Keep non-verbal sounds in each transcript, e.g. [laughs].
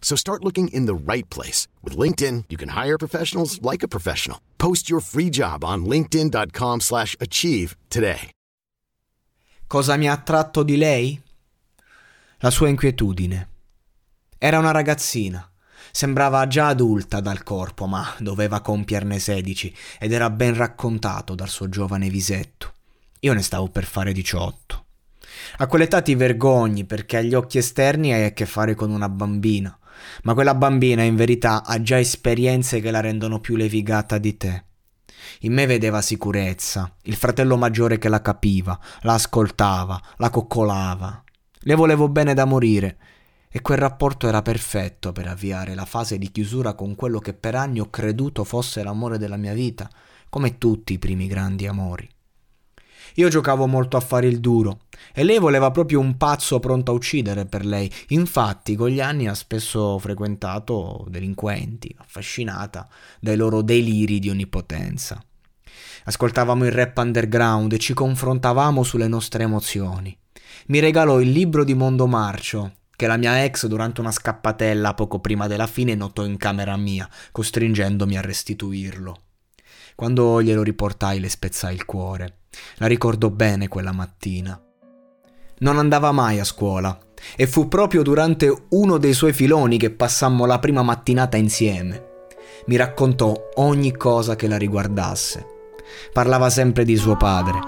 So start looking in the right place. With LinkedIn, you can hire professionals like a professional. Post your free job on linkedin.com slash achieve today. Cosa mi ha attratto di lei? La sua inquietudine. Era una ragazzina. Sembrava già adulta dal corpo, ma doveva compierne 16 ed era ben raccontato dal suo giovane visetto. Io ne stavo per fare 18. A quell'età ti vergogni perché agli occhi esterni hai a che fare con una bambina, ma quella bambina in verità ha già esperienze che la rendono più levigata di te. In me vedeva sicurezza, il fratello maggiore che la capiva, la ascoltava, la coccolava. Le volevo bene da morire e quel rapporto era perfetto per avviare la fase di chiusura con quello che per anni ho creduto fosse l'amore della mia vita, come tutti i primi grandi amori. Io giocavo molto a fare il duro e lei voleva proprio un pazzo pronto a uccidere per lei. Infatti, con gli anni ha spesso frequentato delinquenti, affascinata dai loro deliri di onnipotenza. Ascoltavamo il rap underground e ci confrontavamo sulle nostre emozioni. Mi regalò il libro di Mondo Marcio, che la mia ex durante una scappatella poco prima della fine notò in camera mia, costringendomi a restituirlo. Quando glielo riportai le spezzai il cuore. La ricordo bene quella mattina. Non andava mai a scuola e fu proprio durante uno dei suoi filoni che passammo la prima mattinata insieme. Mi raccontò ogni cosa che la riguardasse. Parlava sempre di suo padre.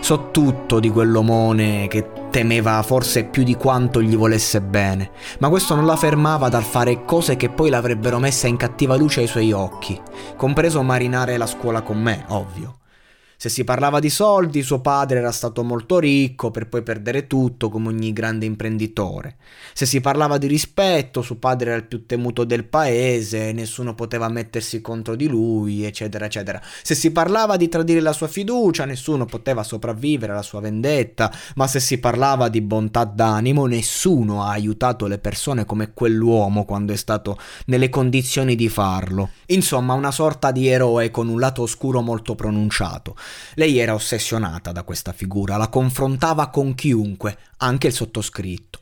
So tutto di quell'omone che temeva forse più di quanto gli volesse bene, ma questo non la fermava dal fare cose che poi l'avrebbero messa in cattiva luce ai suoi occhi, compreso marinare la scuola con me, ovvio. Se si parlava di soldi, suo padre era stato molto ricco per poi perdere tutto come ogni grande imprenditore. Se si parlava di rispetto, suo padre era il più temuto del paese, nessuno poteva mettersi contro di lui, eccetera, eccetera. Se si parlava di tradire la sua fiducia, nessuno poteva sopravvivere alla sua vendetta, ma se si parlava di bontà d'animo, nessuno ha aiutato le persone come quell'uomo quando è stato nelle condizioni di farlo. Insomma, una sorta di eroe con un lato oscuro molto pronunciato. Lei era ossessionata da questa figura, la confrontava con chiunque, anche il sottoscritto.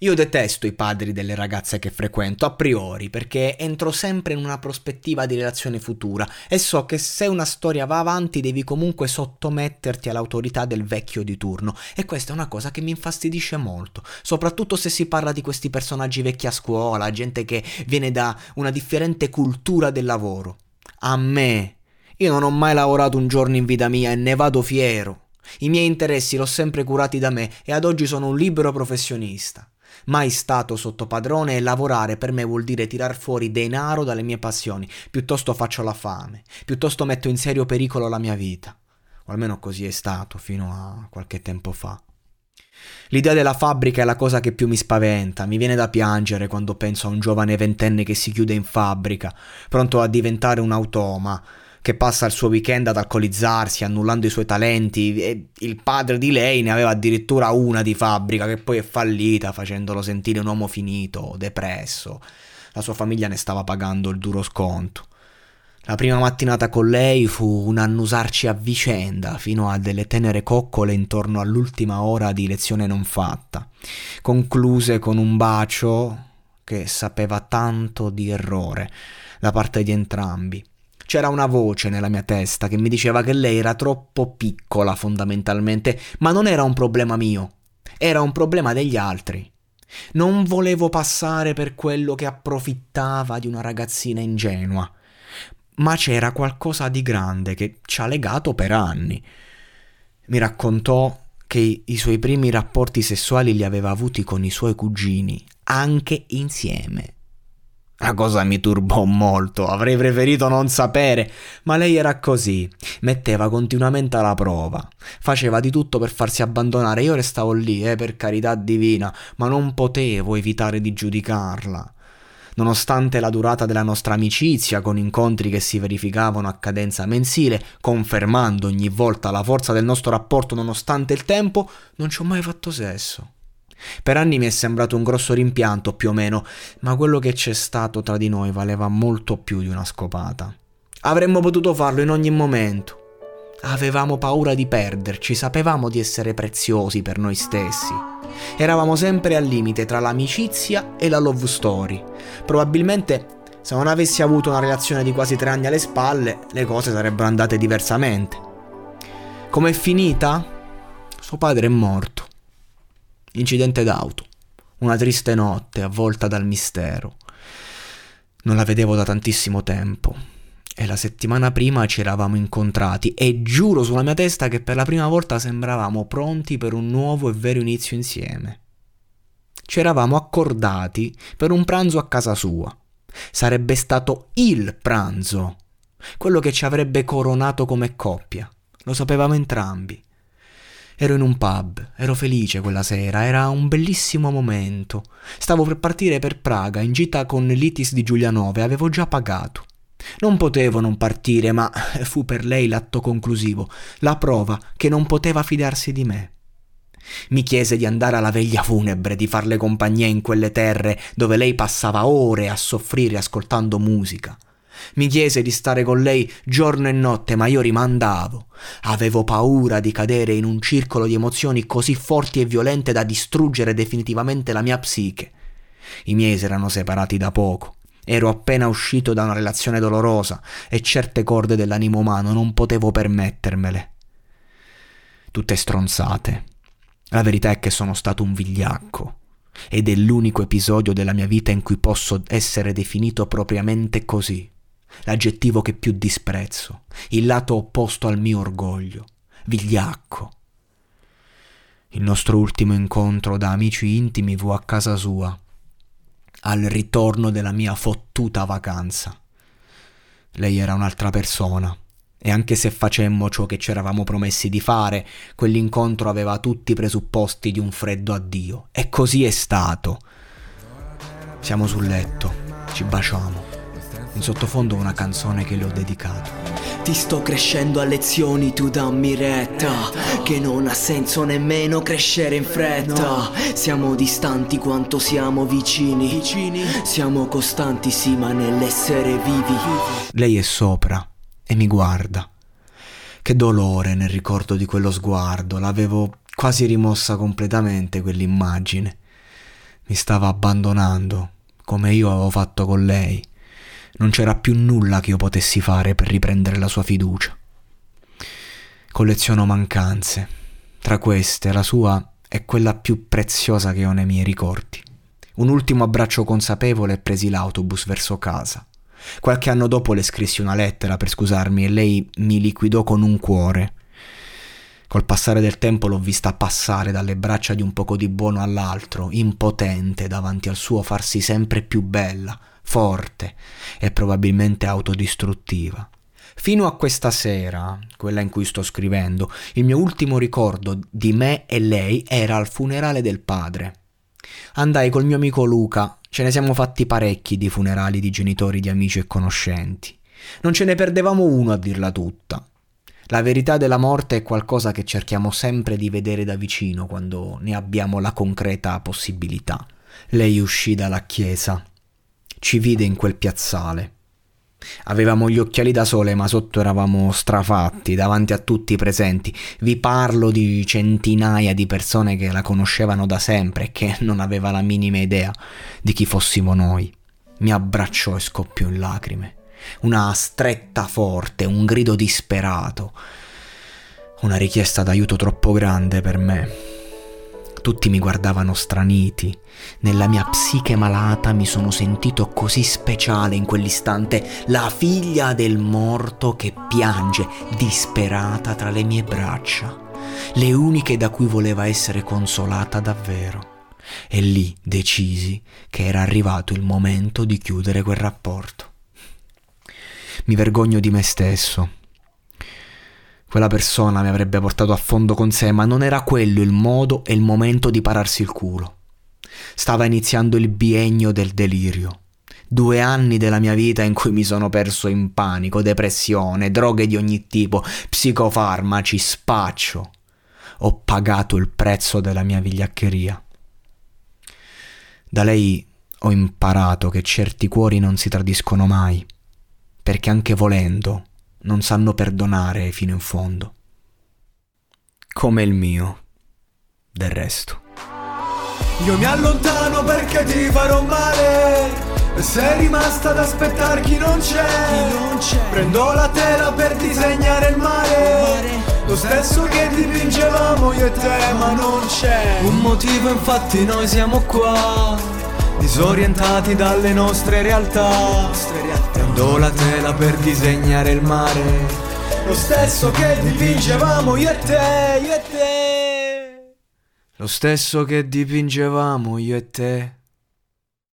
Io detesto i padri delle ragazze che frequento a priori perché entro sempre in una prospettiva di relazione futura e so che se una storia va avanti devi comunque sottometterti all'autorità del vecchio di turno e questa è una cosa che mi infastidisce molto, soprattutto se si parla di questi personaggi vecchi a scuola, gente che viene da una differente cultura del lavoro. A me io non ho mai lavorato un giorno in vita mia e ne vado fiero. I miei interessi l'ho sempre curati da me e ad oggi sono un libero professionista. Mai stato sotto padrone e lavorare per me vuol dire tirar fuori denaro dalle mie passioni. Piuttosto faccio la fame, piuttosto metto in serio pericolo la mia vita. O almeno così è stato fino a qualche tempo fa. L'idea della fabbrica è la cosa che più mi spaventa, mi viene da piangere quando penso a un giovane ventenne che si chiude in fabbrica, pronto a diventare un automa, che passa il suo weekend ad alcolizzarsi, annullando i suoi talenti, e il padre di lei ne aveva addirittura una di fabbrica che poi è fallita, facendolo sentire un uomo finito, depresso. La sua famiglia ne stava pagando il duro sconto. La prima mattinata con lei fu un annusarci a vicenda fino a delle tenere coccole intorno all'ultima ora di lezione non fatta, concluse con un bacio che sapeva tanto di errore da parte di entrambi. C'era una voce nella mia testa che mi diceva che lei era troppo piccola fondamentalmente, ma non era un problema mio. Era un problema degli altri. Non volevo passare per quello che approfittava di una ragazzina ingenua, ma c'era qualcosa di grande che ci ha legato per anni. Mi raccontò che i suoi primi rapporti sessuali li aveva avuti con i suoi cugini, anche insieme. La cosa mi turbò molto, avrei preferito non sapere, ma lei era così, metteva continuamente alla prova, faceva di tutto per farsi abbandonare, io restavo lì, eh, per carità divina, ma non potevo evitare di giudicarla. Nonostante la durata della nostra amicizia, con incontri che si verificavano a cadenza mensile, confermando ogni volta la forza del nostro rapporto nonostante il tempo, non ci ho mai fatto sesso. Per anni mi è sembrato un grosso rimpianto più o meno, ma quello che c'è stato tra di noi valeva molto più di una scopata. Avremmo potuto farlo in ogni momento. Avevamo paura di perderci, sapevamo di essere preziosi per noi stessi. Eravamo sempre al limite tra l'amicizia e la love story. Probabilmente se non avessi avuto una relazione di quasi tre anni alle spalle, le cose sarebbero andate diversamente. Com'è finita? Suo padre è morto. Incidente d'auto. Una triste notte avvolta dal mistero. Non la vedevo da tantissimo tempo. E la settimana prima ci eravamo incontrati e giuro sulla mia testa che per la prima volta sembravamo pronti per un nuovo e vero inizio insieme. Ci eravamo accordati per un pranzo a casa sua. Sarebbe stato il pranzo, quello che ci avrebbe coronato come coppia. Lo sapevamo entrambi. Ero in un pub, ero felice quella sera, era un bellissimo momento. Stavo per partire per Praga in gita con l'Itis di Giulianove, avevo già pagato. Non potevo non partire, ma [laughs] fu per lei l'atto conclusivo, la prova che non poteva fidarsi di me. Mi chiese di andare alla veglia funebre, di farle compagnia in quelle terre dove lei passava ore a soffrire ascoltando musica. Mi chiese di stare con lei giorno e notte, ma io rimandavo. Avevo paura di cadere in un circolo di emozioni così forti e violente da distruggere definitivamente la mia psiche. I miei si erano separati da poco. Ero appena uscito da una relazione dolorosa e certe corde dell'animo umano non potevo permettermele. Tutte stronzate. La verità è che sono stato un vigliacco ed è l'unico episodio della mia vita in cui posso essere definito propriamente così l'aggettivo che più disprezzo, il lato opposto al mio orgoglio, vigliacco. Il nostro ultimo incontro da amici intimi fu a casa sua, al ritorno della mia fottuta vacanza. Lei era un'altra persona, e anche se facemmo ciò che ci eravamo promessi di fare, quell'incontro aveva tutti i presupposti di un freddo addio. E così è stato. Siamo sul letto, ci baciamo in sottofondo una canzone che le ho dedicato. Ti sto crescendo a lezioni, tu dammi retta. Che non ha senso nemmeno crescere in fretta. Siamo distanti quanto siamo vicini. Vicini? Siamo costanti, sì, ma nell'essere vivi. Lei è sopra e mi guarda. Che dolore nel ricordo di quello sguardo. L'avevo quasi rimossa completamente quell'immagine. Mi stava abbandonando, come io avevo fatto con lei. Non c'era più nulla che io potessi fare per riprendere la sua fiducia. Colleziono mancanze. Tra queste, la sua è quella più preziosa che ho nei miei ricordi. Un ultimo abbraccio consapevole e presi l'autobus verso casa. Qualche anno dopo le scrissi una lettera per scusarmi e lei mi liquidò con un cuore. Col passare del tempo l'ho vista passare dalle braccia di un poco di buono all'altro, impotente davanti al suo farsi sempre più bella, forte e probabilmente autodistruttiva. Fino a questa sera, quella in cui sto scrivendo, il mio ultimo ricordo di me e lei era al funerale del padre. Andai col mio amico Luca, ce ne siamo fatti parecchi di funerali di genitori, di amici e conoscenti. Non ce ne perdevamo uno a dirla tutta. La verità della morte è qualcosa che cerchiamo sempre di vedere da vicino quando ne abbiamo la concreta possibilità. Lei uscì dalla chiesa ci vide in quel piazzale. Avevamo gli occhiali da sole, ma sotto eravamo strafatti davanti a tutti i presenti. Vi parlo di centinaia di persone che la conoscevano da sempre e che non aveva la minima idea di chi fossimo noi. Mi abbracciò e scoppiò in lacrime. Una stretta forte, un grido disperato. Una richiesta d'aiuto troppo grande per me. Tutti mi guardavano straniti. Nella mia psiche malata mi sono sentito così speciale in quell'istante, la figlia del morto che piange disperata tra le mie braccia, le uniche da cui voleva essere consolata davvero. E lì decisi che era arrivato il momento di chiudere quel rapporto. Mi vergogno di me stesso. Quella persona mi avrebbe portato a fondo con sé, ma non era quello il modo e il momento di pararsi il culo. Stava iniziando il biennio del delirio. Due anni della mia vita in cui mi sono perso in panico, depressione, droghe di ogni tipo, psicofarmaci, spaccio. Ho pagato il prezzo della mia vigliaccheria. Da lei ho imparato che certi cuori non si tradiscono mai, perché anche volendo non sanno perdonare fino in fondo. Come il mio, del resto. Io mi allontano perché ti farò male. E sei rimasta ad aspettare chi non c'è. Chi non c'è. Prendo la tela per disegnare il mare. Lo stesso che dipingevamo io e te, ma non c'è. Un motivo, infatti, noi siamo qua. Disorientati dalle nostre realtà. Prendo la tela per disegnare il mare. Lo stesso che dipingevamo io e te, io e te. Lo stesso che dipingevamo io e te.